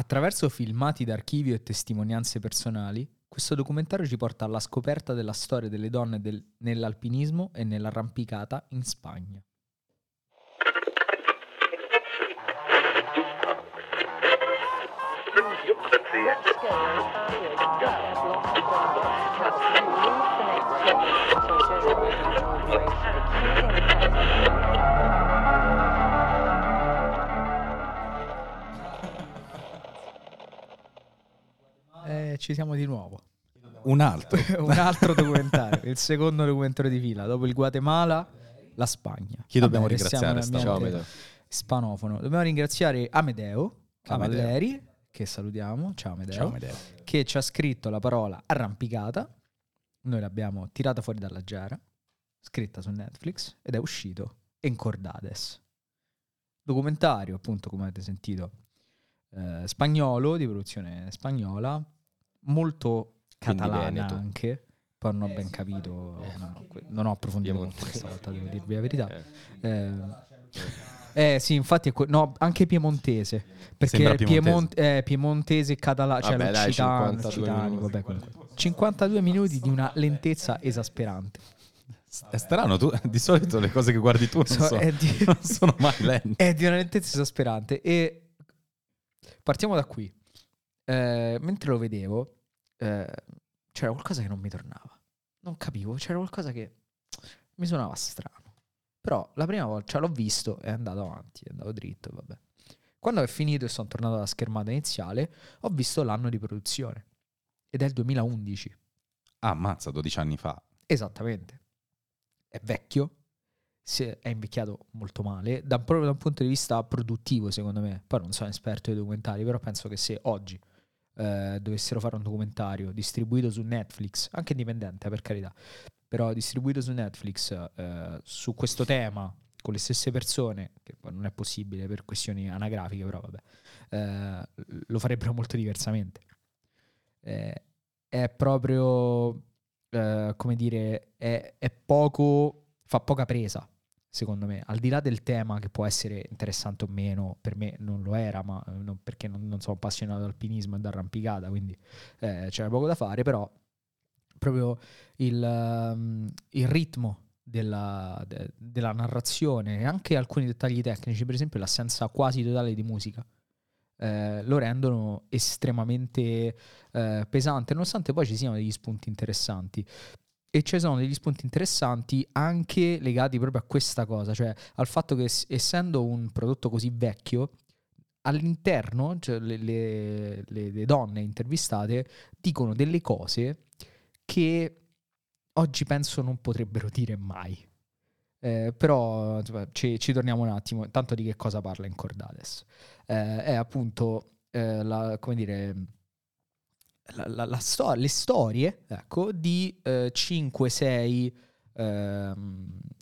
Attraverso filmati d'archivio e testimonianze personali, questo documentario ci porta alla scoperta della storia delle donne del- nell'alpinismo e nell'arrampicata in Spagna. Ci siamo di nuovo. Un altro. Un altro documentario, il secondo documentario di fila. Dopo il Guatemala, la Spagna. Chi dobbiamo Vabbè, ringraziare nell'ambiente stavolta? Spanofono. Dobbiamo ringraziare Amedeo Cavalleri, che salutiamo. Ciao Amedeo. Ciao Medeo. Che ci ha scritto la parola arrampicata. Noi l'abbiamo tirata fuori dalla giara, scritta su Netflix ed è uscito Encordades. Documentario, appunto, come avete sentito, eh, spagnolo, di produzione spagnola, molto catalana anche. Poi non ho ben capito, no, no, non ho approfondito molto questa volta, devo dirvi la verità. Eh. Eh, sì, infatti, è que- no, anche piemontese. Perché piemontese. Piemont- eh, piemontese e catalano, cioè Vabbè, l'occitano, 52 l'occitano, minuti. vabbè, comunque. 52 minuti di una lentezza esasperante. È strano, tu di solito le cose che guardi tu non, So- so- è, di, non sono mai lente. è di una lentezza esasperante. E partiamo da qui. Eh, mentre lo vedevo, eh, c'era qualcosa che non mi tornava. Non capivo, c'era qualcosa che mi suonava strano. Però la prima volta cioè, l'ho visto e è andato avanti, è andato dritto, vabbè. Quando è finito e sono tornato alla schermata iniziale, ho visto l'anno di produzione. Ed è il 2011. Ah, ammazza, 12 anni fa. Esattamente. È vecchio, è invecchiato molto male, da, proprio da un punto di vista produttivo, secondo me. Poi non sono esperto di documentari, però penso che se oggi eh, dovessero fare un documentario distribuito su Netflix, anche indipendente, eh, per carità, però distribuito su Netflix eh, su questo tema con le stesse persone, che non è possibile per questioni anagrafiche, però vabbè, eh, lo farebbero molto diversamente. Eh, è proprio, come dire, è, è poco, fa poca presa, secondo me, al di là del tema che può essere interessante o meno, per me non lo era, ma eh, non- perché non, non sono appassionato d'alpinismo e d'arrampicata, quindi eh, c'era poco da fare, però proprio il, ehm, il ritmo della, de- della narrazione e anche alcuni dettagli tecnici, per esempio l'assenza quasi totale di musica, eh, lo rendono estremamente eh, pesante, nonostante poi ci siano degli spunti interessanti. E ci sono degli spunti interessanti anche legati proprio a questa cosa, cioè al fatto che essendo un prodotto così vecchio, all'interno cioè, le, le- le- donne intervistate dicono delle cose che oggi penso non potrebbero dire mai. Eh, però insomma, ci, ci torniamo un attimo. Tanto di che cosa parla in Cordades? Eh, è appunto eh, la, come dire, la- la- la sto- le storie ecco, di 5-6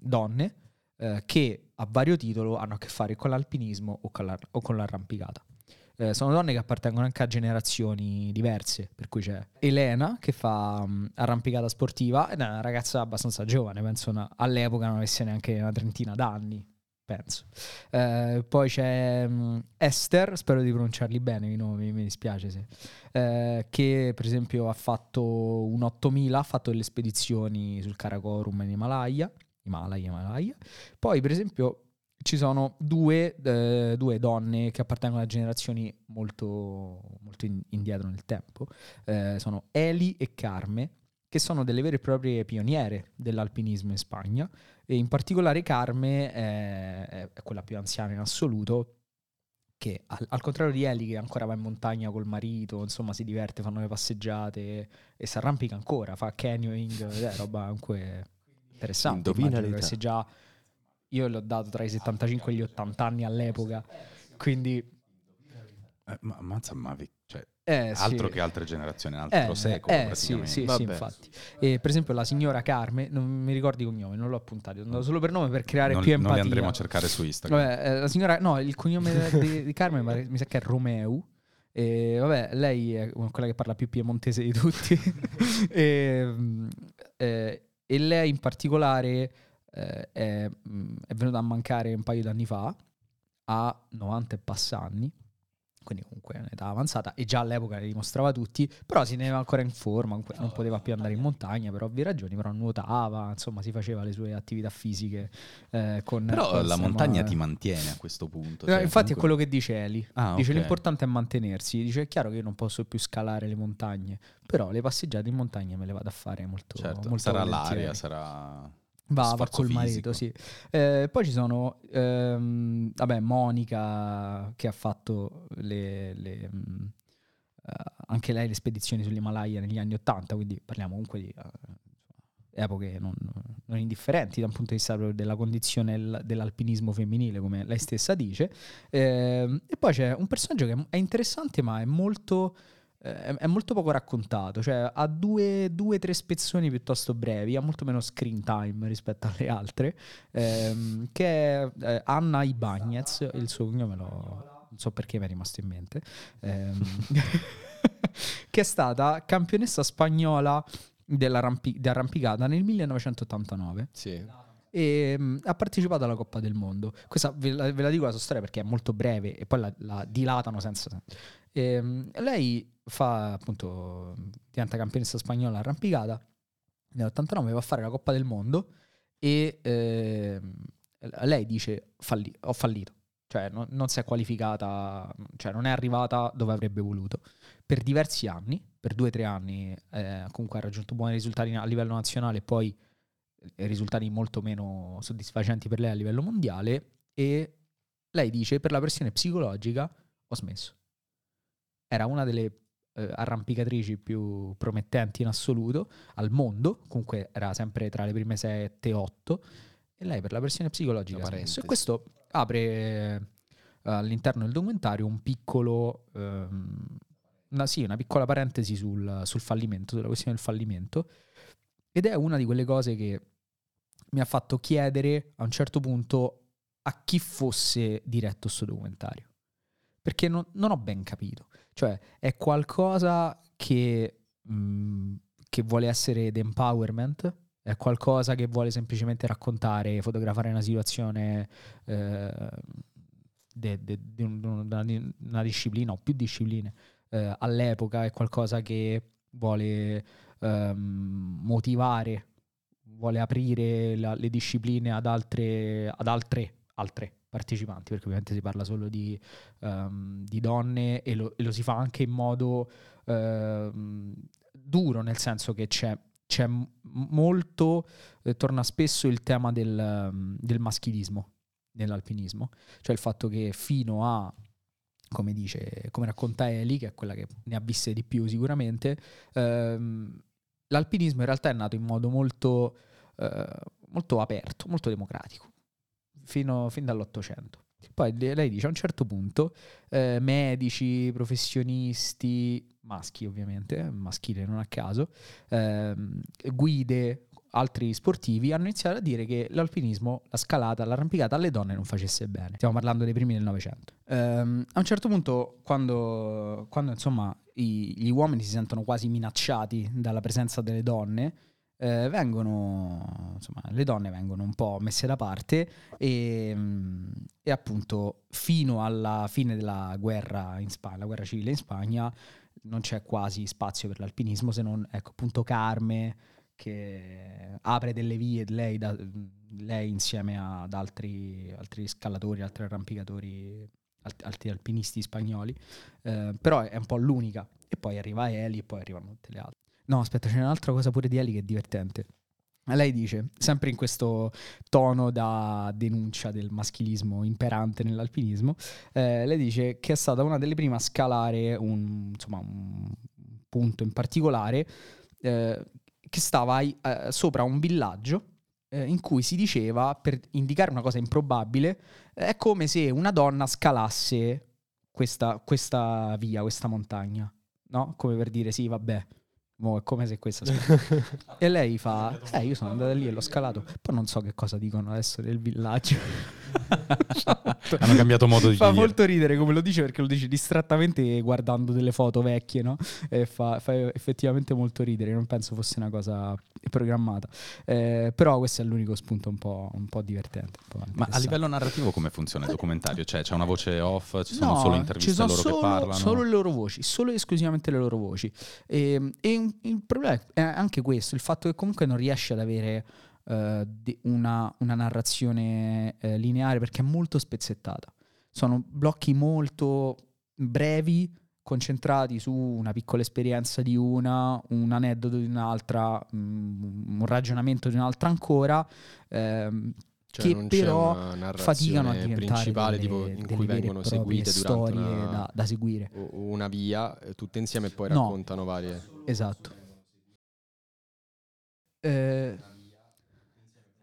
donne eh, che a vario titolo hanno a che fare con l'alpinismo o con, la- o con l'arrampicata. Eh, sono donne che appartengono anche a generazioni diverse, per cui c'è Elena che fa mh, arrampicata sportiva ed è una ragazza abbastanza giovane, penso una- all'epoca non avesse neanche una trentina d'anni, penso. Eh, poi c'è mh, Esther, spero di pronunciarli bene i nomi, mi dispiace se. eh, che per esempio ha fatto un 8000, ha fatto delle spedizioni sul Karakorum in Himalaya, Himalaya, Himalaya. Poi per esempio ci sono due, eh, due donne che appartengono a generazioni molto, molto in- indietro nel tempo. Eh, sono Eli e Carme, che sono delle vere e proprie pioniere dell'alpinismo in Spagna. E in particolare Carme è, è- è quella più anziana in assoluto, che al, al contrario di Eli, che ancora va in montagna col marito, insomma si diverte, fanno le passeggiate e si arrampica ancora, fa canyoning, è roba comunque interessante. Indovina l'età. avesse già io l'ho dato tra i 75 e gli 80 anni all'epoca, quindi Eh, ma ammazza, ma vi- cioè, eh, sì. altro che altre generazioni, un altro Eh, secolo eh, sì, praticamente. sì, sì, infatti. E, per esempio la signora Carme, non mi ricordi i cognomi, non l'ho appuntato, andato solo per nome per creare non, più non empatia. li andremo a cercare su Instagram. Vabbè, eh, la signora, no, il cognome di, di Carmen pare- mi sa che è Romeu. E vabbè, lei è quella che parla più piemontese di tutti. e, mm, eh, e lei in particolare eh, è, mm, è venuta a mancare un paio d'anni fa, a 90 e passa anni. Quindi comunque è un'età avanzata e già all'epoca le dimostrava tutti, però si teneva ancora in forma, non poteva più andare in montagna per ovvie ragioni, però nuotava, insomma si faceva le sue attività fisiche eh, con... Però con la montagna ti mantiene a questo punto. No, cioè, infatti è comunque- quello che dice Eli. Ah, Dice ok. l'importante è mantenersi. Dice è chiaro che io non posso più scalare le montagne, però le passeggiate in montagna me le vado a fare molto, Certo, molto sarà volentieri. l'aria, sarà... Va, va col marito, fisico. sì. Eh, poi ci sono, ehm, vabbè, Monica che ha fatto le, le, mm, eh, anche lei le spedizioni sull'Himalaya negli anni Ottanta, quindi parliamo comunque di eh, epoche non, non indifferenti da un punto di vista della condizione del- dell'alpinismo femminile, come lei stessa dice. Ehm, e poi c'è un personaggio che è interessante, ma è molto eh, è, molto poco raccontato, cioè ha due o tre spezzoni piuttosto brevi, ha molto meno screen time rispetto alle altre, ehm, che è eh, Anna Ibagnez, il suo cognome lo, non so perché mi è rimasto in mente, ehm, che è stata campionessa spagnola dell'arrampi- di arrampicata nel 1989 Sì. e mh, ha partecipato alla Coppa del Mondo. Questa ve la, ve la dico la sua storia perché è molto breve e poi la, la dilatano senza senso. E, mh, lei fa appunto diventa campionessa spagnola arrampicata nell'89 va a fare la Coppa del Mondo e ehm, lei dice falli- ho fallito. Cioè non, non si è qualificata cioè non è arrivata dove avrebbe voluto. Per diversi anni per due o tre anni eh, comunque ha raggiunto buoni risultati a livello nazionale e poi eh, risultati molto meno soddisfacenti per lei a livello mondiale e lei dice per la pressione psicologica ho smesso era una delle eh, arrampicatrici più promettenti in assoluto al mondo, comunque era sempre tra le prime 7 e 8 e lei per la pressione psicologica ha smesso. E questo apre eh, all'interno del documentario un piccolo ehm, una, sì, una piccola parentesi sul, sul fallimento, sulla questione del fallimento. Ed è una di quelle cose che mi ha fatto chiedere a un certo punto a chi fosse diretto questo documentario perché non, non ho ben capito. Cioè è qualcosa che, mh, che vuole essere d'empowerment è qualcosa che vuole semplicemente raccontare fotografare una situazione eh, di un- una, una disciplina o più discipline eh, all'epoca? È qualcosa che vuole ehm, motivare vuole aprire la- le discipline ad altre, ad altre, altre partecipanti, perché ovviamente si parla solo di, ehm, di donne e lo, e lo si fa anche in modo ehm, duro, nel senso che c'è, c'è molto, eh, torna spesso il tema del, ehm, del maschilismo nell'alpinismo, cioè il fatto che fino a come dice, come racconta Eli, che è quella che ne ha viste di più sicuramente, ehm, l'alpinismo in realtà è nato in modo molto, eh, molto aperto, molto democratico, fino, fin dall'Ottocento. Poi le- lei dice a un certo punto eh, medici, professionisti, maschi ovviamente, maschile non a caso, ehm, guide, altri sportivi hanno iniziato a dire che l'alpinismo, la scalata, l'arrampicata alle donne non facesse bene. Stiamo parlando dei primi del Novecento. Ehm, a un certo punto, quando, quando, insomma i- gli uomini si sentono quasi minacciati dalla presenza delle donne, eh, vengono, insomma, le donne vengono un po' messe da parte e, mm, e appunto fino alla fine della guerra in Spagna, la guerra civile in Spagna, non c'è quasi spazio per l'alpinismo se non, ecco, appunto Carme che apre delle vie, lei, da- lei insieme ad altri, altri scalatori, altri arrampicatori, alt- altri alpinisti spagnoli, eh, però è un po' l'unica. E poi arriva Eli e poi arrivano tutte le altre. No, aspetta, c'è un'altra cosa pure di Eli che è divertente. Lei dice, sempre in questo tono da denuncia del maschilismo imperante nell'alpinismo, eh, lei dice che è stata una delle prime a scalare un, insomma, un punto in particolare eh, che stava eh, sopra un villaggio eh, in cui si diceva, per indicare una cosa improbabile, è come se una donna scalasse questa, questa via, questa montagna, no? Come per dire sì, vabbè, mo è come se questa... e lei fa, eh, io sono andata lì e l'ho scalato, poi non so che cosa dicono adesso del villaggio. Hanno cambiato modo di Fa dire. molto ridere come lo dice perché lo dice distrattamente guardando delle foto vecchie, no? E fa, fa effettivamente molto ridere, non penso fosse una cosa programmata. Eh, però questo è l'unico spunto un po', un po' divertente. un po' Ma a livello narrativo come funziona il documentario? Cioè c'è una voce off, ci sono No, solo interviste sono loro solo, che parlano? solo le loro voci, solo e esclusivamente le loro voci. E, e il problema è anche questo, il fatto che comunque non riesce ad avere eh, una, una narrazione eh, lineare perché è molto spezzettata. Sono blocchi molto brevi, concentrati su una piccola esperienza di una, un aneddoto di un'altra, mm, un ragionamento di un'altra ancora. ehm, Cioè, che però faticano a diventare principale delle, tipo, in delle cui vengono seguite storie una, da, da seguire. o- una via, eh, tutte insieme e poi No. raccontano varie... Esatto. Eh,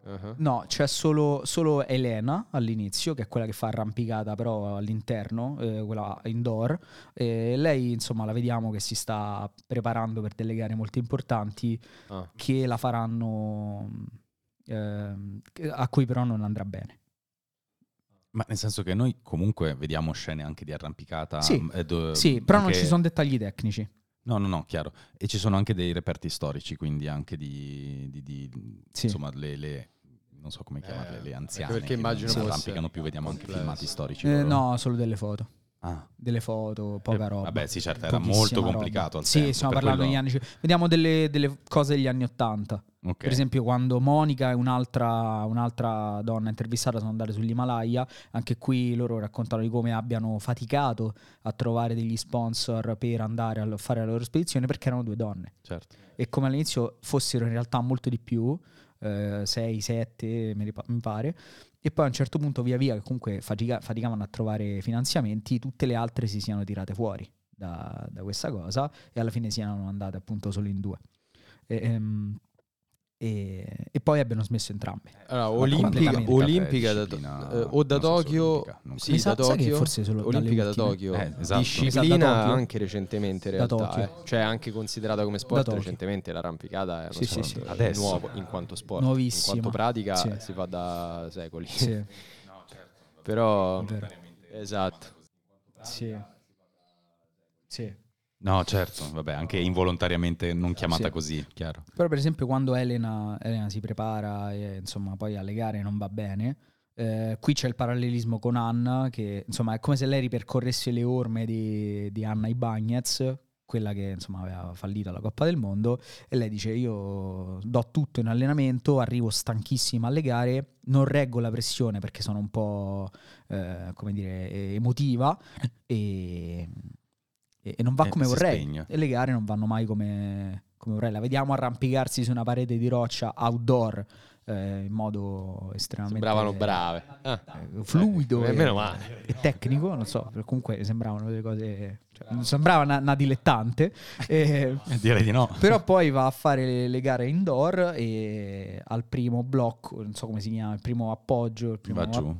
Uh-huh. no, c'è solo, solo Elena all'inizio, che è quella che fa arrampicata però all'interno, eh, quella indoor. E lei, insomma, la vediamo che si sta preparando per delle gare molto importanti Ah. che la faranno, ehm, a cui però non andrà bene. Ma nel senso che noi comunque vediamo scene anche di arrampicata. Sì, eh, do- Sì, però non ci sono dettagli tecnici. No, no, no, chiaro. E ci sono anche dei reperti storici, quindi anche di... di- di- Sì. Insomma, le... le- non so come chiamarle, Eh, le ecco anziane. perché che non immagino si arrampicano più, vediamo anche filmati storici. Eh, no, solo delle foto. Ah, Delle foto, poca Eh, roba. vabbè, sì, certo, era molto roba. complicato al Sì, tempo, stiamo parlando quello- degli anni. Vediamo delle, delle cose degli anni Ottanta. ok. Per esempio, quando Monica e un'altra, un'altra donna intervistata sono andate sull'Himalaya, anche qui loro raccontano di come abbiano faticato a trovare degli sponsor per andare a fare la loro spedizione perché erano due donne. certo. E come all'inizio fossero in realtà molto di più, 6, 7 mi ripa- mi pare. E poi a un certo punto, via via, che comunque fatica- faticavano a trovare finanziamenti, tutte le altre si siano tirate fuori da, da questa cosa e alla fine siano andate appunto solo in due. E, ehm, e- e poi abbiano smesso entrambe. Allora, Ma olimpica, olimpica da, Disciplina- eh, o da Tokyo, sì, da sa- che Tokyo, forse solo olimpica da. Tokyo, Eh, esatto. Sa da disciplina Tokyo. anche recentemente in Da realtà, eh. cioè anche considerata come sport recentemente l'arrampicata è uno Sì, sì, sport sì. eh, Adesso. nuovo in quanto sport, Nuovissimo. in quanto pratica Sì. si fa da secoli. Sì, Però è vero. esatto. Sì. Sì. No, certo, vabbè, anche involontariamente non chiamata Sì. così, chiaro. Però per esempio quando Elena, Elena si prepara e insomma poi alle gare non va bene, eh, qui c'è il parallelismo con Anna che insomma è come se lei ripercorresse le orme di, di Anna Ibagnez, quella che insomma aveva fallito alla Coppa del Mondo e lei dice io do tutto in allenamento, arrivo stanchissima alle gare, non reggo la pressione perché sono un po' eh, come dire emotiva e, e non va E come vorrei spegne. e le gare non vanno mai come, come vorrei. La vediamo arrampicarsi su una parete di roccia outdoor eh, in modo estremamente Sembravano brave. Ah, eh, fluido eh, e, meno male. e tecnico, non so, comunque sembravano delle cose, cioè, non sembrava una, una dilettante, eh, Eh, direi di no. però poi va a fare le, le gare indoor e al primo blocco, non so come si chiama, il primo appoggio, il primo giù.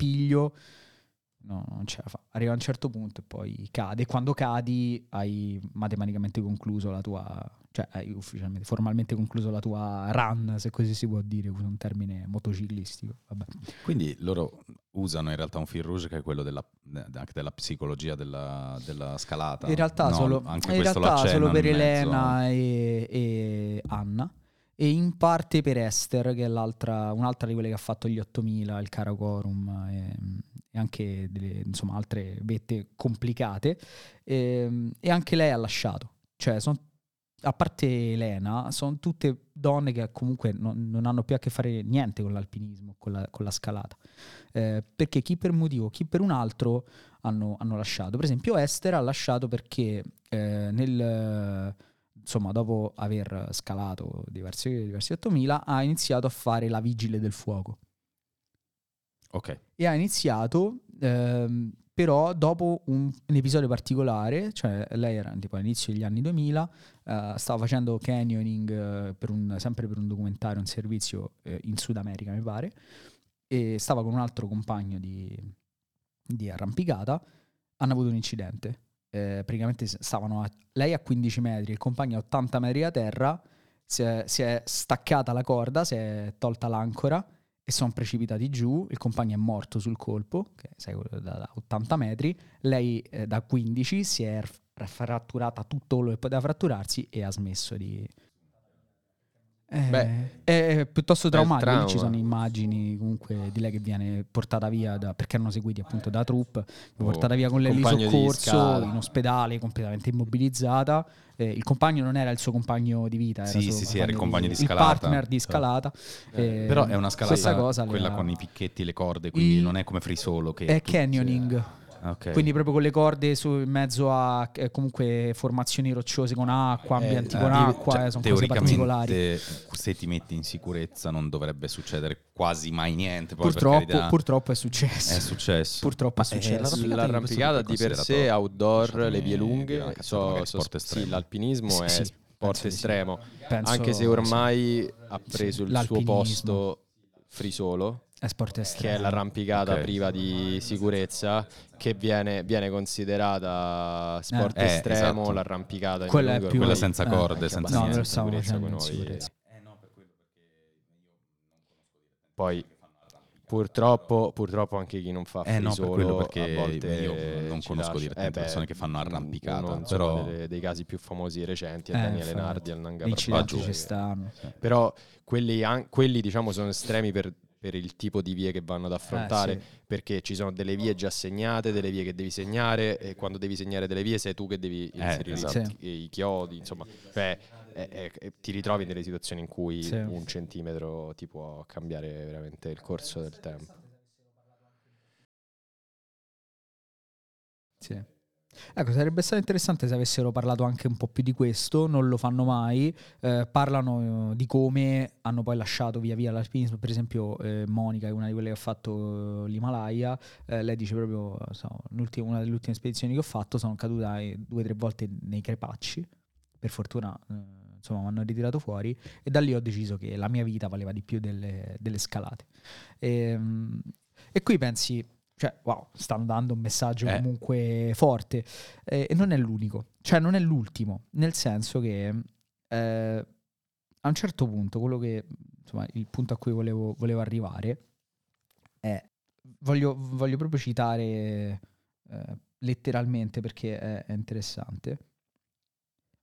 No, non ce la fa. Arriva a un certo punto e poi cade. E quando cadi hai matematicamente concluso la tua, cioè hai ufficialmente, formalmente concluso la tua run, se così si può dire, uso un termine motociclistico. Vabbè. Quindi loro usano in realtà un fil rouge che è quello della, anche della psicologia della, della scalata. In realtà, No, solo, in realtà solo per. Elena e, e Anna e in parte per Esther che è un'altra di quelle che ha fatto gli 8000, il Karakorum e, e anche delle, insomma, altre vette complicate e, e anche lei ha lasciato. Cioè, son- a parte Elena, sono tutte donne che comunque non, non hanno più a che fare niente con l'alpinismo, con la, con la scalata. Eh, perché chi per un motivo, chi per un altro hanno, hanno lasciato. Per esempio, Esther ha lasciato perché eh, nel, insomma, dopo aver scalato diversi, diversi 8000, ha iniziato a fare la vigile del fuoco. Ok, E ha iniziato, ehm, però, dopo un, un episodio particolare, cioè lei era tipo all'inizio degli anni 2000, eh, stava facendo canyoning eh, per un- sempre per un documentario, un servizio eh, in Sud America, mi pare, e stava con un altro compagno di, di arrampicata, hanno avuto un incidente. Eh, praticamente stavano a- lei a 15 metri, il compagno a 80 metri da terra, si è, si è staccata la corda, si è tolta l'ancora e sono precipitati giù, il compagno è morto sul colpo, che quello da, da 80 metri, lei eh, da 15 si è fratturata tutto quello che poteva fratturarsi e ha smesso di... Eh, Beh, è piuttosto traumatico, lì ci trauma. sono immagini comunque di lei che viene portata via da- perché erano seguiti appunto da troupe, Oh, portata via con lei di di soccorso in ospedale completamente immobilizzata. Eh, il compagno non era il suo compagno di vita, era Sì, solo sì, sì, era il compagno di il scalata. partner di scalata. Eh, Però è una scalata cosa quella ha- con i picchetti e le corde, quindi Il- non è come free solo che è tu- canyoning. Ah, ok. Quindi proprio con le corde su, in mezzo a eh, comunque formazioni rocciose con acqua, ambienti Eh, con eh, acqua, cioè, eh, sono cose particolari. teoricamente se ti metti in sicurezza non dovrebbe succedere quasi mai niente. Poi Purtroppo, purtroppo è successo. è successo. Purtroppo è Ma, eh, successo. l'arrampicata di per sé, outdoor, considerato le vie lunghe, so- so- sport sì, l'alpinismo Sì, è sì, sport estremo, Penso- anche se sì. ormai ha preso il suo posto free solo, È sport che è estremo. l'arrampicata Ok. priva di sicurezza, che viene, viene considerata sport Eh, eh, estremo, esatto. l'arrampicata in Quella è più- Quella senza eh, corde, senza No, sicurezza facendo con noi. sicurezza. Poi purtroppo, purtroppo anche chi non fa Eh, no, per quello solo perché a volte io non conosco lascia. direttamente beh, persone che fanno arrampicata, uno, però- delle- dei casi più famosi e recenti è Eh, Daniele infatti. Nardi al Nanga Parbaggio, ci stanno. Però quelli, an- quelli, diciamo sono estremi per, per il tipo di vie che vanno ad affrontare, Eh, sì. perché ci sono delle vie già segnate, delle vie che devi segnare e quando devi segnare delle vie sei tu che devi inserire esatto. i, ti- i chiodi, insomma, cioè, eh, eh, eh, ti ritrovi in delle situazioni in cui Sì. un centimetro ti può cambiare veramente il corso del tempo. Sì. Ecco, sarebbe stato interessante se avessero parlato anche un po' più di questo, non lo fanno mai, eh, parlano eh, di come hanno poi lasciato via via l'alpinismo, per esempio eh, Monica, una di quelle che ha fatto eh, l'Himalaya, eh, lei dice proprio, so, l'ultima- una delle ultime spedizioni che ho fatto sono caduta eh, due o tre volte nei crepacci, per fortuna eh, insomma mi hanno ritirato fuori e da lì ho deciso che la mia vita valeva di più delle, delle scalate. E, e qui pensi, cioè, wow, stanno dando un messaggio Eh. comunque forte. Eh, e non è l'unico, cioè non è l'ultimo, nel senso che eh, a un certo punto, quello che, insomma, il punto a cui volevo, volevo arrivare è, voglio, voglio proprio citare eh, letteralmente perché è, è interessante.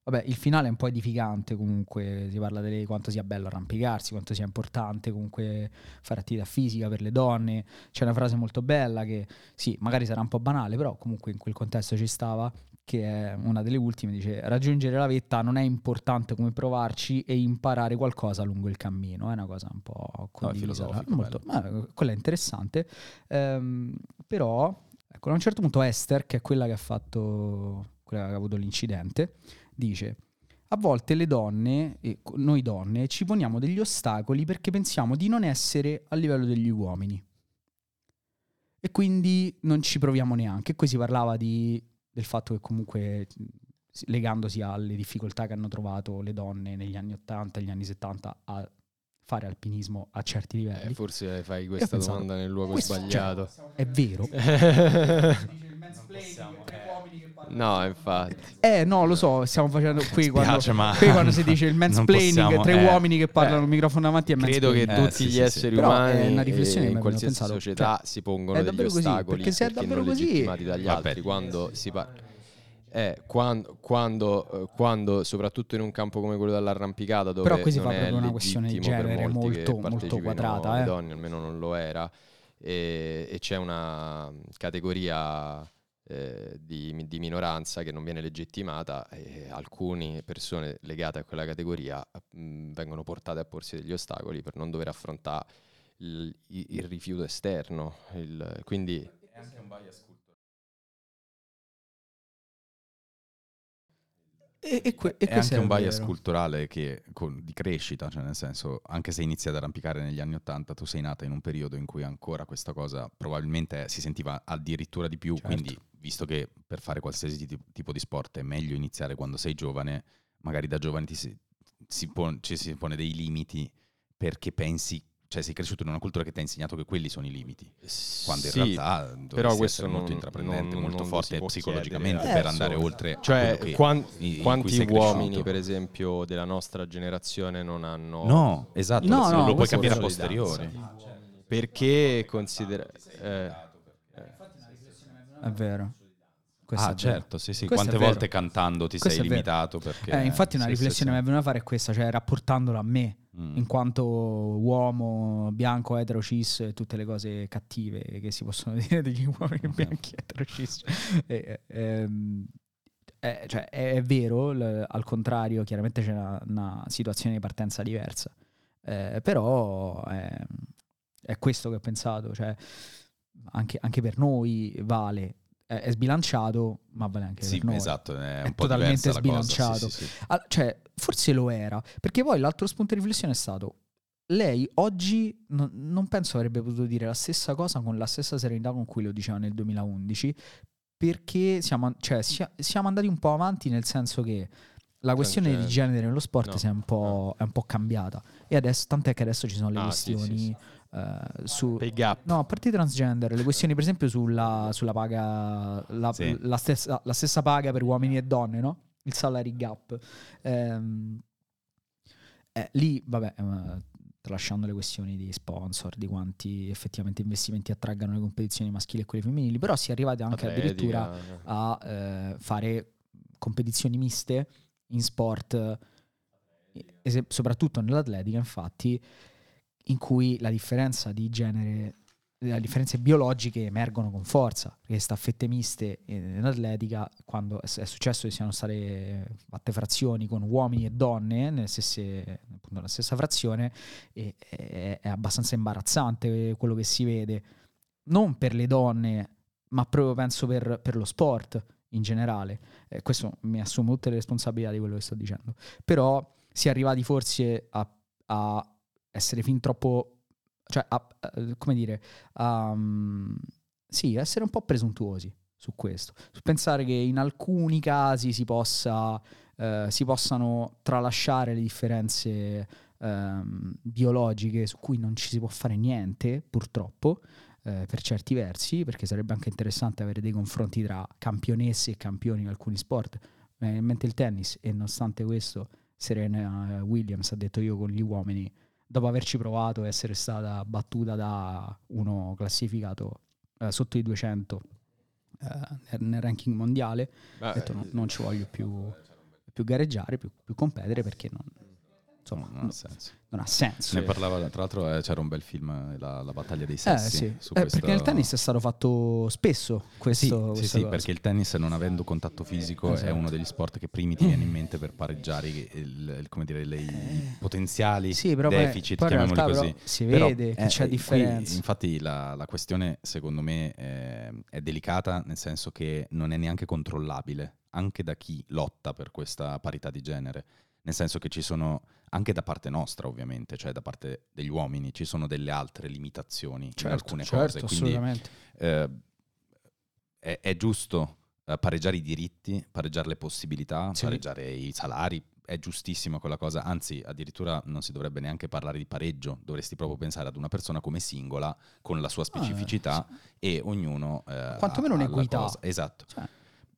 Vabbè, il finale è un po' edificante comunque, si parla di quanto sia bello arrampicarsi, quanto sia importante comunque fare attività fisica per le donne. C'è una frase molto bella che sì, magari sarà un po' banale, però comunque in quel contesto ci stava, che è una delle ultime, dice raggiungere la vetta non è importante come provarci e imparare qualcosa lungo il cammino, è una cosa un po' condivisa. filosofico, molto, ma, quella è interessante, Ehm, però ecco, a un certo punto Esther, che è quella che ha fatto, quella che ha avuto l'incidente, dice a volte le donne, noi donne, ci poniamo degli ostacoli perché pensiamo di non essere a livello degli uomini. E quindi non ci proviamo neanche. E qui si parlava di- del fatto che comunque, legandosi alle difficoltà che hanno trovato le donne negli anni 80 e negli anni 70 a fare alpinismo a certi livelli. Eh, forse fai questa pensato, domanda nel luogo questo- sbagliato. È vero. no, infatti. Eh no, lo so, stiamo facendo qui quando, Spiace, ma qui quando si dice il mansplaining, possiamo- tre eh, uomini che parlano eh, al microfono davanti a Credo che Eh, tutti sì, gli sì, esseri sì. Umani è una riflessione che in è qualsiasi pensato, società cioè, si pongono è degli davvero così, ostacoli perché se è non davvero così- dagli Vabbè. altri quando si parla eh, quando, quando, eh, quando, soprattutto in un campo come quello dell'arrampicata dove Però qui si fa è proprio una questione di genere molti che molto- molto quadrata, le eh. donne almeno non lo era e, e c'è una categoria eh, di, di minoranza che non viene legittimata e alcune persone legate a quella categoria mh, vengono portate a porsi degli ostacoli per non dover affrontare il, il- il rifiuto esterno. il- quindi E, e que- e è anche un è bias vero. culturale che, con- di crescita, cioè nel senso, anche se inizi ad arrampicare negli anni Ottanta, tu sei nata in un periodo in cui ancora questa cosa probabilmente si sentiva addirittura di più, Certo. quindi visto che per fare qualsiasi ti- tipo di sport è meglio iniziare quando sei giovane, magari da giovane ti si, si pon- ci si pone dei limiti perché pensi, cioè sei cresciuto in una cultura che ti ha insegnato che quelli sono i limiti, quando in sì, realtà però questo essere molto non- intraprendente, non- molto non lo forte psicologicamente chiedere. per Eh, andare oltre Cioè, che- quan- in- quanti uomini, cresciuto. per esempio, della nostra generazione non hanno No, esatto, No, lo no, puoi questo capire a è posteriori. perché considera... eh, È vero. Questo ah, è certo, sì, sì. Questo Quante è volte cantando ti Questo sei è limitato perché... Eh, infatti una sì, sì, riflessione sì. che mi è venuta a fare è questa, cioè rapportandola a me, Mm. in quanto uomo bianco, etero, cis, e tutte le cose cattive che si possono dire degli uomini bianchi, etero, cis. Eh, ehm, eh, cioè, è, è vero, l- al contrario, chiaramente c'è una, una situazione di partenza diversa, Eh, però è, è questo che ho pensato, cioè anche, anche per noi vale, è, è sbilanciato, ma vale anche Sì, per noi. esatto, è, È un po' totalmente la cosa, sì, sbilanciato. sì, sì. Ah, cioè, forse lo era, perché poi l'altro spunto di riflessione è stato, lei oggi non, non penso avrebbe potuto dire la stessa cosa con la stessa serenità con cui lo diceva nel 2011, perché siamo, cioè, sia- siamo andati un po' avanti nel senso che la questione di Transgender. genere nello sport No, si è un, po', è un po' cambiata. E adesso, tant'è che adesso ci sono le Ah, questioni eh, su... Pay gap. No, a parte i transgender, le questioni per esempio sulla, sulla paga, la, Sì. la stessa, la stessa paga per uomini e donne, no? Il salary gap. Ehm, eh, lì, vabbè, eh, tralasciando le questioni di sponsor, di quanti effettivamente investimenti attraggano le competizioni maschili e quelle femminili, però si è arrivati anche addirittura Atletica, a eh, fare competizioni miste in sport, eh, soprattutto nell'atletica, infatti, in cui la differenza di genere, le differenze biologiche emergono con forza, perché staffette miste in atletica, quando è è successo che siano state fatte frazioni con uomini e donne nelle stesse, appunto, nella stessa frazione, e- è, è abbastanza imbarazzante quello che si vede, non per le donne, ma proprio penso per, per lo sport in generale. Eh, questo mi assumo tutte le responsabilità di quello che sto dicendo. Però si è arrivati forse a, a essere fin troppo, cioè, a- come dire, mm, sì, essere un po' presuntuosi su questo. Su pensare che in alcuni casi si, possa, eh, si possano tralasciare le differenze ehm, biologiche su cui non ci si può fare niente, purtroppo, eh, per certi versi, perché sarebbe anche interessante avere dei confronti tra campionesse e campioni in alcuni sport. Eh, mentre il tennis, e nonostante questo, Serena eh, Williams ha detto io con gli uomini, dopo averci provato, essere stata battuta da uno classificato eh, sotto i 200 eh, nel, ranking mondiale, ha detto no, eh, non ci voglio più, più gareggiare, più, più competere perché non, insomma, Non ha no- senso. non ha senso. Ne parlava, tra l'altro eh, c'era un bel film, eh, la, la battaglia dei Eh, sessi. sì. su Eh, Perché nel tennis è stato fatto spesso Sì, questo, sì, sì, cosa. perché il tennis non avendo contatto fisico è Esatto. uno degli sport che primi ti viene in mente per pareggiare il- il- come dire, le- i potenziali Eh. Sì, però deficit, poi chiamiamoli realtà così. però si Però, vede che eh, c'è eh, qui, differenza. infatti la, la questione secondo me è, è delicata nel senso che non è neanche controllabile anche da chi lotta per questa parità di genere. Nel senso che ci sono, anche da parte nostra ovviamente, cioè da parte degli uomini, ci sono delle altre limitazioni in alcune certo, cose. Quindi eh, è, è giusto eh, pareggiare i diritti, pareggiare le possibilità, Sì. pareggiare i salari. È giustissima quella cosa, anzi, addirittura non si dovrebbe neanche parlare di pareggio, dovresti proprio pensare ad una persona come singola con la sua specificità e ognuno. eh, Quantomeno un'equità. Esatto. Cioè,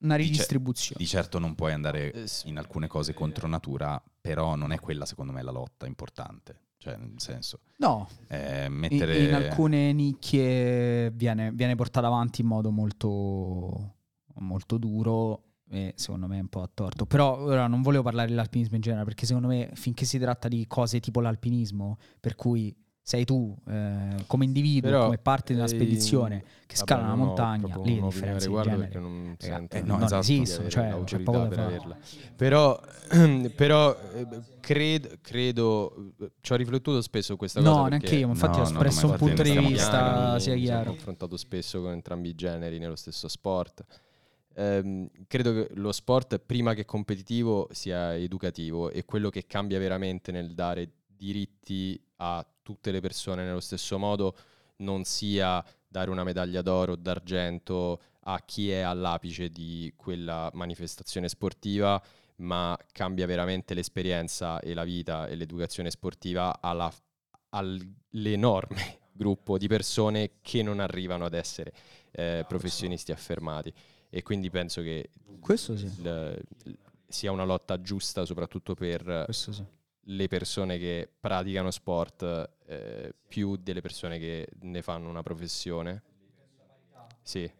una ridistribuzione. Di certo non puoi andare Eh, in alcune cose contro natura, però non è quella, secondo me, la lotta importante. Cioè, nel senso, no, eh, in, mettere. in alcune nicchie viene, viene portata avanti in modo molto, molto duro e secondo me è un po' a torto. Però ora non volevo parlare dell'alpinismo in generale perché secondo me finché si tratta di cose tipo l'alpinismo, per cui sei tu eh, come individuo, Però, come parte di una eh, spedizione che Vabbè, scala una montagna, lì le un'opinione differenze di riguardo genere. perché non Raga, sento eh, di non avere esistono, cioè, c'è l'autorità poco da per averla. Però, però eh, credo, credo, ci ho riflettuto spesso su questa cosa. No, neanche io, infatti No, ho no, espresso ma un punto di vista, sia Mi sono chiaro. confrontato spesso con entrambi i generi nello stesso sport. Ehm, credo che lo sport, prima che competitivo, sia educativo e quello che cambia veramente nel dare diritti a tutte le persone nello stesso modo non sia dare una medaglia d'oro o d'argento a chi è all'apice di quella manifestazione sportiva, ma cambia veramente l'esperienza e la vita e l'educazione sportiva alla, all'enorme gruppo di persone che non arrivano ad essere eh, professionisti affermati. E quindi penso che Questo sì, il- sia una lotta giusta soprattutto per questo sì. Le persone che praticano sport eh, più delle persone che ne fanno una professione. Sì.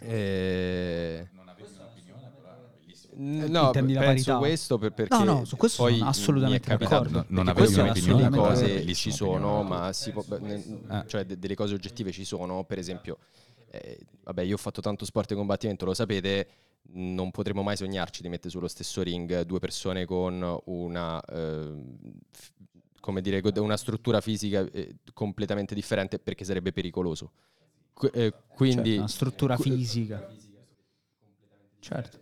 E... Non avevi un'opinione, però è bellissimo. No, penso parità? questo per, perché No, no, su questo poi sono assolutamente mi è capitato- d'accordo. Non queste un'opinione, cose ci sono, ma si può- ne- Eh. cioè de- delle cose oggettive ci sono, per esempio, eh, vabbè, io ho fatto tanto sport di combattimento, lo sapete, non potremo mai sognarci di mettere sullo stesso ring due persone con una ehm, f- come dire, una struttura fisica eh, completamente differente perché sarebbe pericoloso. Qu- eh, quindi Cioè, una struttura fisica. Certo.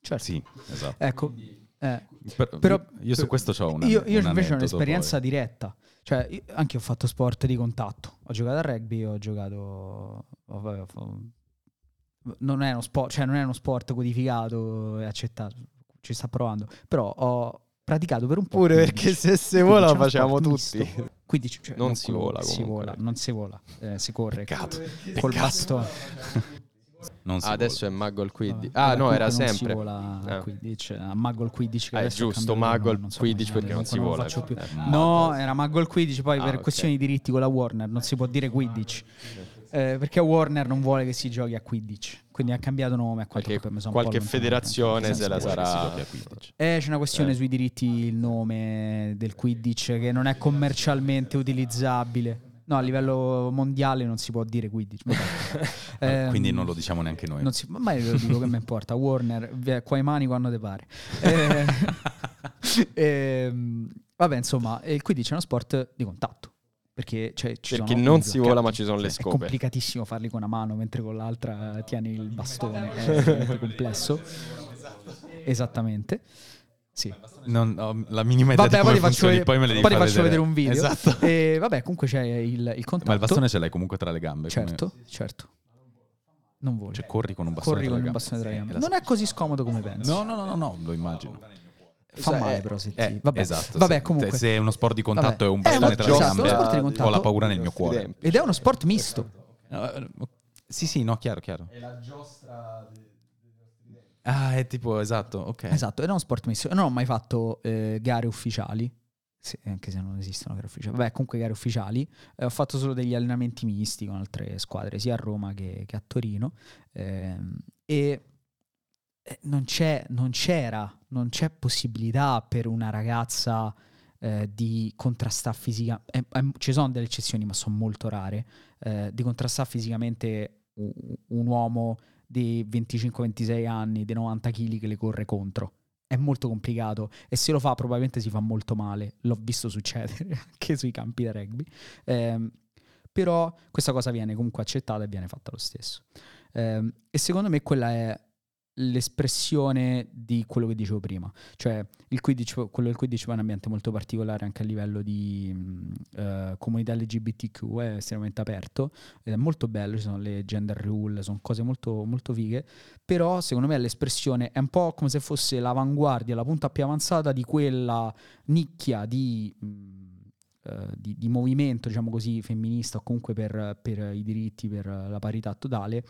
Certo. Sì, esatto. Ecco, eh, Per- però- io su questo ho una io, io un invece ho un'esperienza poi. diretta. Cioè, io- anche io ho fatto sport di contatto. Ho giocato a rugby, ho giocato. ho- non è uno sport, cioè non è uno sport codificato e accettato. Ci sta provando. Però ho praticato per un po'. Pure 15. perché se si 15 vola uno facciamo tutti. misto. 15, cioè, Non si quello- vola Si vola, non si vola, eh, si corre. Peccato. Col Peccato. bastone. Non si Ah, adesso vola. è Mago al Quidditch. Ah, no, era non sempre. Si vola Eh. Quidditch, a Mago al Quidditch. Che Ah, è giusto, al non so Quidditch perché non si vola. più. Eh, No, era Mago al Quidditch, poi Ah, per ok. questioni di diritti con la Warner non si può dire Quidditch. Eh, perché Warner non vuole che si giochi a Quidditch. Quindi ha cambiato nome a qualche allontanato, federazione se la sarà- Si giochi a 15. Eh, c'è una questione Eh. sui diritti, il nome del Quidditch che non è commercialmente utilizzabile. No, a livello mondiale non si può dire Quidditch. Ehm, Quindi non lo diciamo neanche noi. non si, ma io lo dico che mi importa. Warner, qua i mani quando te pare. Eh, ehm, vabbè, insomma, il Quidditch è uno sport di contatto. Perché, cioè, ci Perché sono non si vola, ma ci sono le È scope. complicatissimo farli con una mano mentre con l'altra tieni il bastone. È complesso. Esattamente. Sì. Non ho la minima idea Vabbè, di poi come ti faccio, funzioni, vedere, poi me le devi poi faccio vedere un video. Esatto. E vabbè, comunque c'è il, il contatto. Ma il bastone ce l'hai comunque tra le gambe. come- Certo, certo. Non voli. Cioè corri con un bastone Corri tra con le bastone tra le gambe. Eh, la- Non è così scomodo come pensi. No, no, no, no, no, lo immagino. Fa Sai, male eh, però se ti... Eh, vabbè, esatto. vabbè se, comunque. se è uno sport di contatto Vabbè. e un Eh, bastone ma- tra le esatto, gambe, sport di ho la contatto. paura nel mio cuore. Ed è uno sport misto. No, eh, Sì, sì, no, chiaro, chiaro. Ah, è tipo, esatto, ok. Esatto, è uno sport misto. Non ho mai fatto eh, gare ufficiali. Sì, anche se non esistono gare ufficiali. Vabbè, comunque gare ufficiali. Eh, ho fatto solo degli allenamenti misti con altre squadre, sia a Roma che, che a Torino. Ehm, e eh, non, c'è, non c'era, non c'è possibilità per una ragazza eh, di contrastare fisica. eh, ci sono delle eccezioni, ma sono molto rare. eh, di contrastare fisicamente un, un uomo di 25-26 anni, di 90 kg che le corre contro. È molto complicato e se lo fa probabilmente si fa molto male. L'ho visto succedere anche sui campi da rugby. Ehm, però questa cosa viene comunque accettata e viene fatta lo stesso. Ehm, e secondo me quella è l'espressione di quello che dicevo prima. Cioè, il Quidditch, quello del Quidditch è un ambiente molto particolare anche a livello di eh, comunità LGBTQ, è estremamente aperto è molto bello, ci sono le gender rule, sono cose molto, molto fighe, però secondo me l'espressione è un po' come se fosse l'avanguardia, la punta più avanzata di quella nicchia di... eh, di, di movimento, diciamo così, femminista o comunque per, per i diritti, per la parità totale,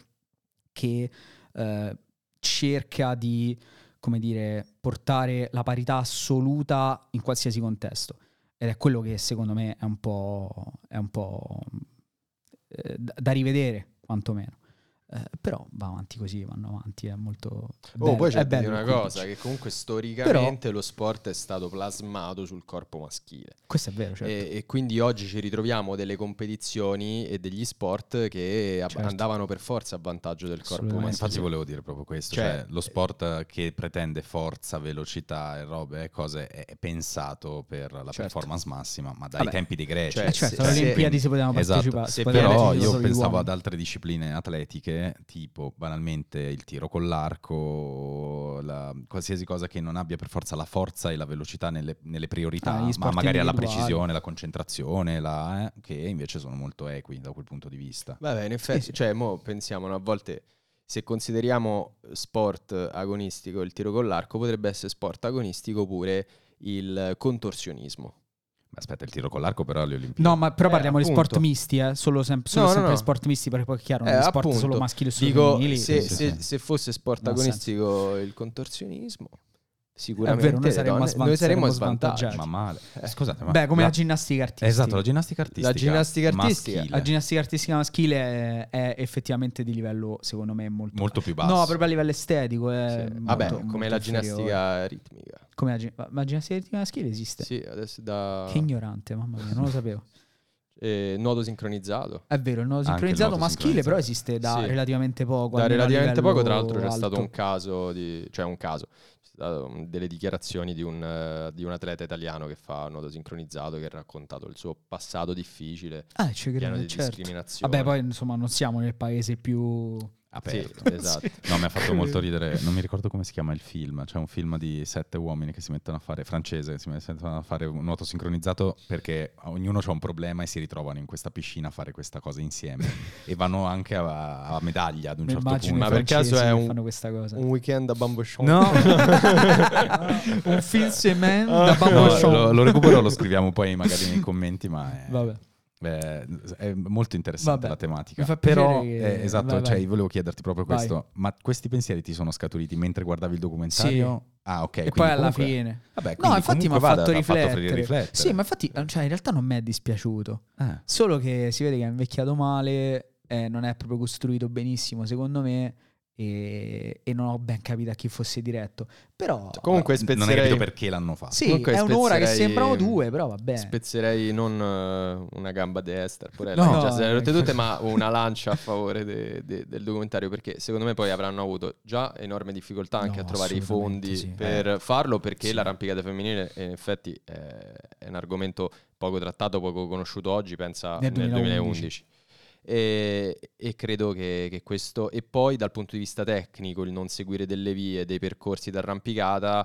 che eh, cerca di, come dire, portare la parità assoluta in qualsiasi contesto. Ed è quello che secondo me è un po', è un po' eh, da, rivedere, quantomeno. Eh, però va avanti così, vanno avanti, è molto... Oh, bello, poi c'è è da dire bello una cosa, che comunque storicamente lo sport è stato plasmato sul corpo maschile. Questo è vero, certo. E, e quindi oggi ci ritroviamo delle competizioni e degli sport che ab- Certo. andavano per forza a vantaggio del corpo maschile. Infatti volevo dire proprio questo, Cioè, cioè, lo sport che pretende forza, velocità e robe e cose è pensato per la Certo. performance massima, ma dai Vabbè, tempi dei greci. cioè, Eh, certo, se- alle se- Olimpiadi si potevano Esatto. partecipare. Se si potevano Però io pensavo uomini. ad altre discipline atletiche, tipo banalmente il tiro con l'arco, la- qualsiasi cosa che non abbia per forza la forza e la velocità nelle, nelle priorità, Ah, ma magari alla precisione, la concentrazione, la- eh, che invece sono molto equi da quel punto di vista. Vabbè, in effetti, cioè, mo pensiamo, no, a volte se consideriamo sport agonistico il tiro con l'arco, potrebbe essere sport agonistico pure il contorsionismo. Aspetta, il tiro con l'arco però alle Olimpiadi. No, ma però Eh, parliamo di appunto. sport misti, eh? solo, sem- solo No, sempre no. sport misti, perché poi è chiaro, Eh, non è sport appunto. solo maschili e solo Dico, femminili. se, se- se fosse sport agonistico il contorsionismo, Sicuramente vero, noi saremmo donne- a svan- noi saremmo svantaggiati. Ma male. Eh. Scusate, ma Beh, come la- la ginnastica artistica. Esatto, la ginnastica artistica. La ginnastica artistica. maschile, La ginnastica artistica maschile è, è effettivamente di livello, secondo me, molto... molto più basso. No, proprio a livello estetico. È Sì. molto- Vabbè, molto come la inferiore. ginnastica ritmica. Come la, ma la ginnastica artistica maschile esiste. Sì, adesso da Che ignorante, mamma mia, non lo sapevo. eh, nuoto sincronizzato. È vero, il nodo il sincronizzato nodo maschile però sincronizzato. esiste da Sì. relativamente poco. Da relativamente poco, tra l'altro, c'era stato un caso di, cioè un caso, c'è delle dichiarazioni di un, eh, di un atleta italiano che fa nuoto sincronizzato che ha raccontato il suo passato difficile, Ah, ci pieno credo, di certo. discriminazione. Vabbè, poi insomma non siamo nel paese più... aperto. Sì, esatto. No, mi ha fatto molto ridere. Non mi ricordo come si chiama il film. C'è un film di sette uomini che si mettono a fare francese, che si mettono a fare un nuoto sincronizzato perché ognuno ha un problema e si ritrovano in questa piscina a fare questa cosa insieme. e vanno anche a, a medaglia ad un Mi certo punto. Ma per caso è un-. Un weekend a Bambochon. No, un film semen da no, Bambochon. lo, lo recupero, lo scriviamo poi magari nei commenti, ma è, Vabbè. È- è molto interessante Vabbè, la tematica. Però, che- eh, esatto, vai, cioè, vai. volevo chiederti proprio Vai. questo, ma questi pensieri ti sono scaturiti mentre guardavi il documentario? Ah, ok. e poi alla comunque- fine. Vabbè, No, infatti mi ha fatto, riflettere. riflettere. Sì, ma infatti cioè, in realtà non mi è dispiaciuto. Ah. Solo che si vede che è invecchiato male, eh, non è proprio costruito benissimo secondo me e, e non ho ben capito a chi fosse diretto. Però Comunque Non hai spezzerei, capito perché l'hanno fatto. sì, comunque è un'ora che spezzerei- sembrano due, però va bene. spezzerei non eh, una gamba destra, pure lei No, già se le rotte ecco. tutte, ma una lancia a favore de- de- del documentario perché secondo me poi avranno avuto già enorme difficoltà anche No, a trovare i fondi sì. per farlo perché Sì. l'arrampicata femminile eh, in effetti eh, è un argomento poco trattato, poco conosciuto oggi, pensa Nel nel 2011. 2011. E, e credo che, che questo e poi dal punto di vista tecnico il non seguire delle vie, dei percorsi d'arrampicata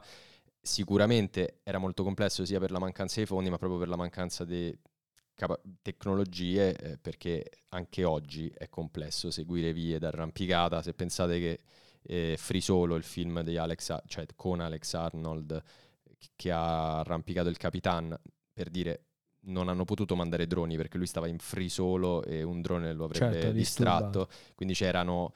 sicuramente era molto complesso sia per la mancanza di fondi ma proprio per la mancanza di capa- tecnologie eh, perché anche oggi è complesso seguire vie d'arrampicata. Se pensate che eh, Free Solo il film di Alex cioè con Alex Arnold che ha arrampicato il Capitan per dire non hanno potuto mandare droni perché lui stava in free solo e un drone lo avrebbe Certo, distratto. Quindi c'erano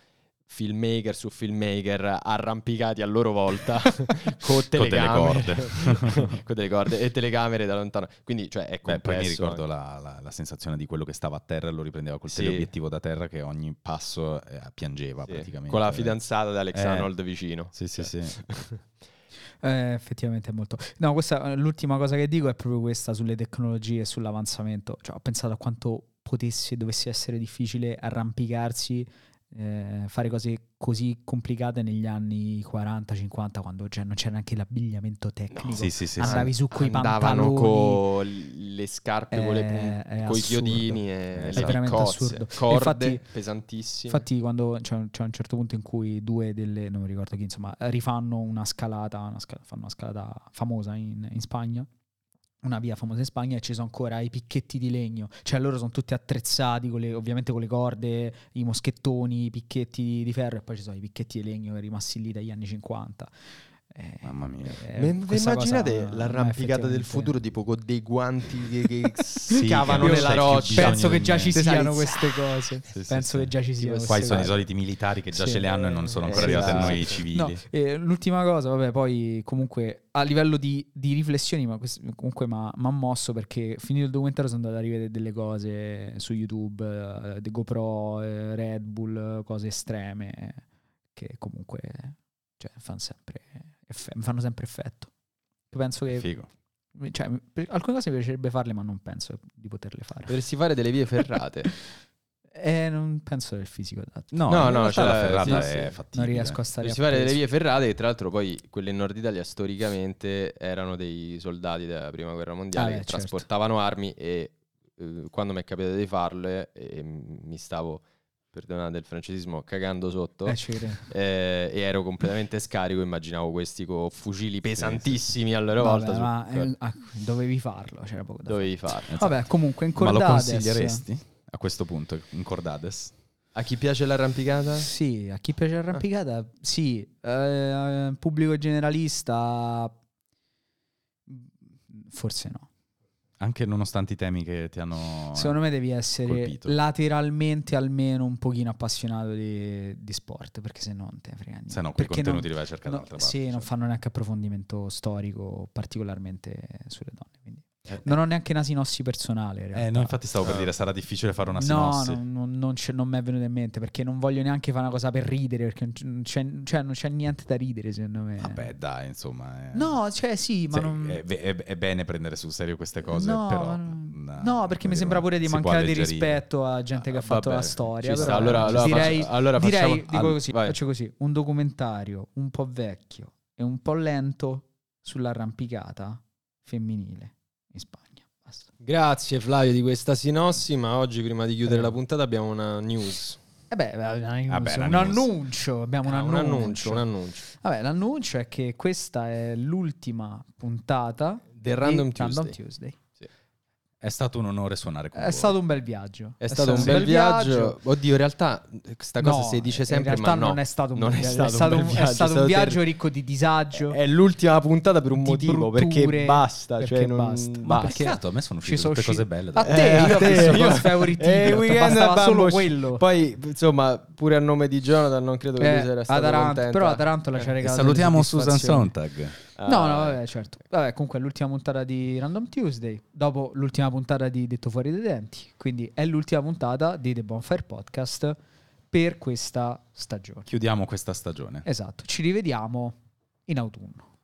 filmmaker su filmmaker arrampicati a loro volta con delle telecamere corde. con delle corde e telecamere da lontano. Quindi cioè è Beh, poi mi ricordo eh. la, la- la sensazione di quello che stava a terra e lo riprendeva col Sì. teleobiettivo da terra che ogni passo eh, piangeva Sì, praticamente. con la fidanzata di Alex Eh. Arnold vicino. Sì, sì, Cioè. sì. Eh, effettivamente è molto. No, questa, eh, l'ultima cosa che dico è proprio questa sulle tecnologie e sull'avanzamento. Cioè, ho pensato a quanto potesse dovesse essere difficile arrampicarsi, eh, fare cose così complicate negli anni 40-50, quando cioè, non c'era neanche l'abbigliamento tecnico. Sì, sì, sì. Andavi su coi Andavano pantaloni. con le scarpe, con, le Eh, è coi assurdo. chiodini e È le veramente cozze, assurdo. Corde Infatti- pesantissime. Infatti, quando c'è un, c'è un certo punto in cui due delle, non mi ricordo chi, insomma, rifanno una scalata, una scala- fanno una scalata famosa in, in Spagna, una via famosa in Spagna, e ci sono ancora i picchetti di legno. Cioè, loro sono tutti attrezzati, con le- ovviamente con le corde, i moschettoni, i picchetti di, ferro, e poi ci sono i picchetti di legno rimasti lì dagli anni 50. Eh, Mamma mia. eh, Ma cosa immaginate a me l'arrampicata del futuro tipo con dei guanti che, che Sì, non nella roccia? Penso che già ci niente. siano queste cose. Sì, sì, Penso sì. che già ci siano. Qua sono i cose. soliti militari che già Sì. ce le hanno e non sono Eh, ancora arrivati a esatto. noi civili. No, eh, l'ultima cosa, vabbè, poi comunque a livello di, di riflessioni, ma comunque mi ha mosso perché finito il documentario sono andato a rivedere delle cose su YouTube, eh, di GoPro, eh, Red Bull, cose estreme che comunque cioè, fanno sempre, effe- mi fanno sempre effetto. Io penso che Figo. cioè, alcune cose mi piacerebbe farle, ma non penso di poterle fare. Potresti fare delle vie ferrate. E non penso del fisico adatto. No, No, no, cioè, la ferrata sì, è sì. fattibile. Non riesco a stare Potresti fare delle vie ferrate che tra l'altro poi quelle in Nord Italia storicamente erano dei soldati della prima guerra mondiale Ah, che beh, certo. trasportavano armi e eh, quando mi è capitato di farle e mi stavo, perdonate il francesismo, cagando sotto. Eh, eh, e ero completamente scarico. Immaginavo questi con fucili pesantissimi a loro Vabbè, volta. su- ma, eh, ah, dovevi farlo, c'era poco da fare. dovevi farlo. Vabbè, comunque in Ma lo consiglieresti a questo punto in Cordades? A chi piace l'arrampicata? Sì, a chi piace l'arrampicata, sì. Eh, pubblico generalista, forse no. Anche nonostante i temi che ti hanno... Secondo me devi essere colpito. lateralmente almeno un pochino appassionato di, di sport, perché se no non te ne frega niente. Se no, quei contenuti non- li vai a cercare no, un'altra parte. Sì, non cioè. fanno neanche approfondimento storico, particolarmente sulle donne. quindi. Eh, Non ho neanche nasinossi personale. in Eh, no, infatti stavo per dire, sarà difficile fare una No, sinossi. no, no, non, non mi è venuto in mente perché non voglio neanche fare una cosa per ridere perché non c'è, cioè, non c'è niente da ridere secondo me. Vabbè, dai, insomma... eh. No, cioè sì, ma Sì, non... è, è- è bene prendere sul serio queste cose, no, però... no, no, perché mi sembra pure di mancare di rispetto a gente che ha Ah, fatto vabbè, la storia. ci sta. però Allora- allora direi, faccia- allora direi facciamo- dico all- così, vai. faccio così, un documentario un po' vecchio e un po' lento sull'arrampicata femminile in Spagna. Basta. Grazie Flavio di questa sinossi, ma oggi prima di chiudere Prego. la puntata abbiamo una news. Eh beh, una- Vabbè, un una news. annuncio, abbiamo un Ah, annuncio. un annuncio, un annuncio. Vabbè, l'annuncio è che questa è l'ultima puntata Del Random Tuesday. Random Tuesday. È stato un onore suonare con È voi. stato un bel viaggio. È stato un bel viaggio. Oddio, in realtà questa cosa No, si dice sempre, in realtà ma no. non è stato un non bel è viaggio, stato un bel un- viaggio, è stato è un stato viaggio ricco di disagio. È l'ultima puntata per un motivo, brutture, perché basta, perché cioè non basta. Ma basta. perché- peccato, a me sono uscite tutte usci- cose belle. A te, Eh, io a te, io- Ghost Favorite Eh, Weekend bastava solo quello. Poi, insomma, pure a nome di Jonathan non credo che Eh, lui sia stato contenta. però a Tarantola ci ha Eh, regalato Salutiamo Susan. Sontag. No, no, vabbè, certo. Vabbè, comunque è l'ultima puntata di Random Tuesday, dopo l'ultima puntata di Detto Fuori dai Denti, quindi è l'ultima puntata di The Bonfire Podcast per questa stagione. Chiudiamo questa stagione. Esatto, ci rivediamo in autunno.